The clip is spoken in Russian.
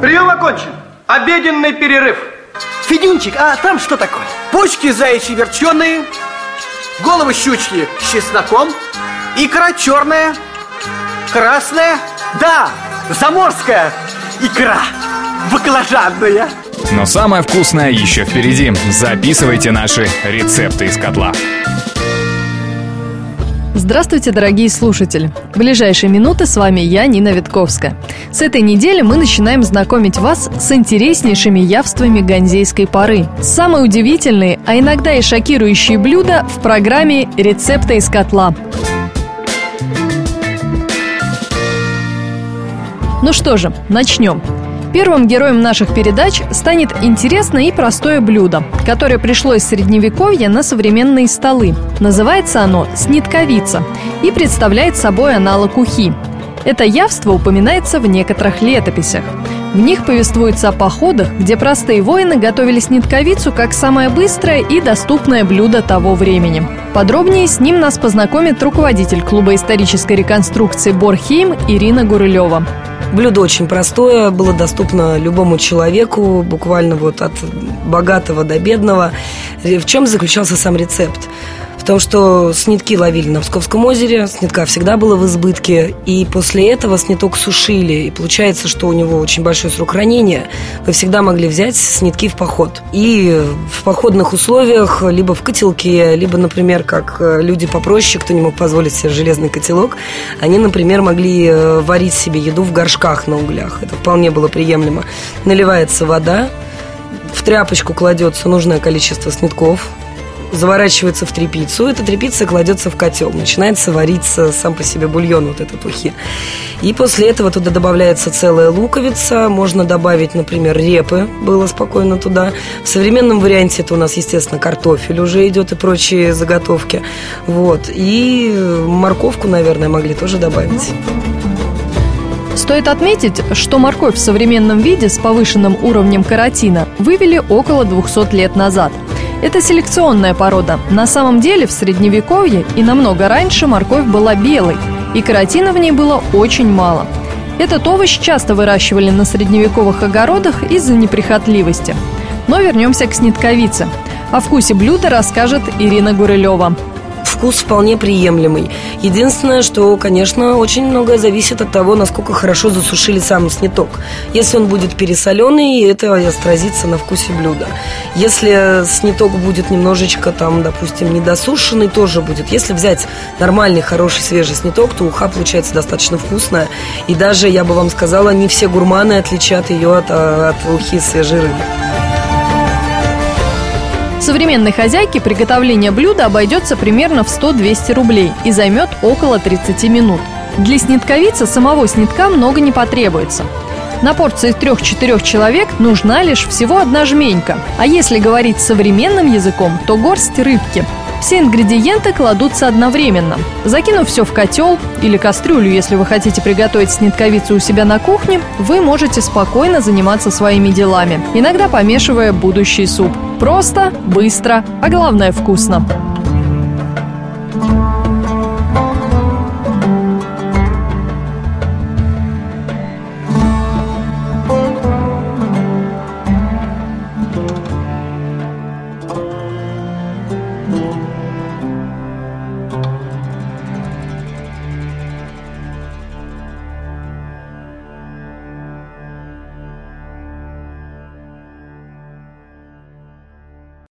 Прием окончен. Обеденный перерыв. Федюнчик, а там что такое? Почки заячьи верченые, головы щучьи с чесноком, икра черная, красная, да, заморская икра, баклажанная. Но самое вкусное еще впереди. Записывайте наши рецепты из котла. Здравствуйте, дорогие слушатели! В ближайшие минуты с вами я, Нина Витковская. С этой недели мы начинаем знакомить вас с интереснейшими явствами ганзейской поры. Самые удивительные, а иногда и шокирующие блюда в программе «Рецепты из котла». Ну что же, начнем. Первым героем наших передач станет интересное и простое блюдо, которое пришло из средневековья на современные столы. Называется оно «снитковица» и представляет собой аналог ухи. Это явство упоминается в некоторых летописях. В них повествуется о походах, где простые воины готовили снитковицу как самое быстрое и доступное блюдо того времени. Подробнее с ним нас познакомит руководитель клуба исторической реконструкции «Борхейм» Ирина Гурылева. Блюдо очень простое, было доступно любому человеку, буквально вот от богатого до бедного. В чем заключался сам рецепт? Потому что снитки ловили на Псковском озере, снитка всегда было в избытке, и после этого сниток сушили, и получается, что у него очень большой срок хранения. Вы всегда могли взять снитки в поход. И в походных условиях, либо в котелке, либо, например, как э, люди попроще, кто не мог позволить себе железный котелок, они, например, могли э, варить себе еду в горшках на углях. Это вполне было приемлемо. Наливается вода, в тряпочку кладется нужное количество снитков, заворачивается в трепицу, эта трепица кладется в котел, начинается вариться сам по себе бульон вот этот ухи. И после этого туда добавляется целая луковица, можно добавить, например, репы, было спокойно туда. В современном варианте это у нас, естественно, картофель уже идет и прочие заготовки. Вот. И морковку, наверное, могли тоже добавить. Стоит отметить, что морковь в современном виде с повышенным уровнем каротина вывели около 200 лет назад – это селекционная порода. На самом деле в средневековье и намного раньше морковь была белой, и каротина в ней было очень мало. Этот овощ часто выращивали на средневековых огородах из-за неприхотливости. Но вернемся к снитковице. О вкусе блюда расскажет Ирина Гурылева вкус вполне приемлемый. Единственное, что, конечно, очень многое зависит от того, насколько хорошо засушили сам сниток. Если он будет пересоленный, это отразится на вкусе блюда. Если сниток будет немножечко, там, допустим, недосушенный, тоже будет. Если взять нормальный, хороший, свежий сниток, то уха получается достаточно вкусная. И даже, я бы вам сказала, не все гурманы отличат ее от, от ухи свежей рыбы. Современной хозяйке приготовление блюда обойдется примерно в 100-200 рублей и займет около 30 минут. Для снитковицы самого снитка много не потребуется. На порции трех-четырех человек нужна лишь всего одна жменька. А если говорить современным языком, то горсть рыбки – все ингредиенты кладутся одновременно. Закинув все в котел или кастрюлю, если вы хотите приготовить снитковицу у себя на кухне, вы можете спокойно заниматься своими делами, иногда помешивая будущий суп. Просто, быстро, а главное вкусно.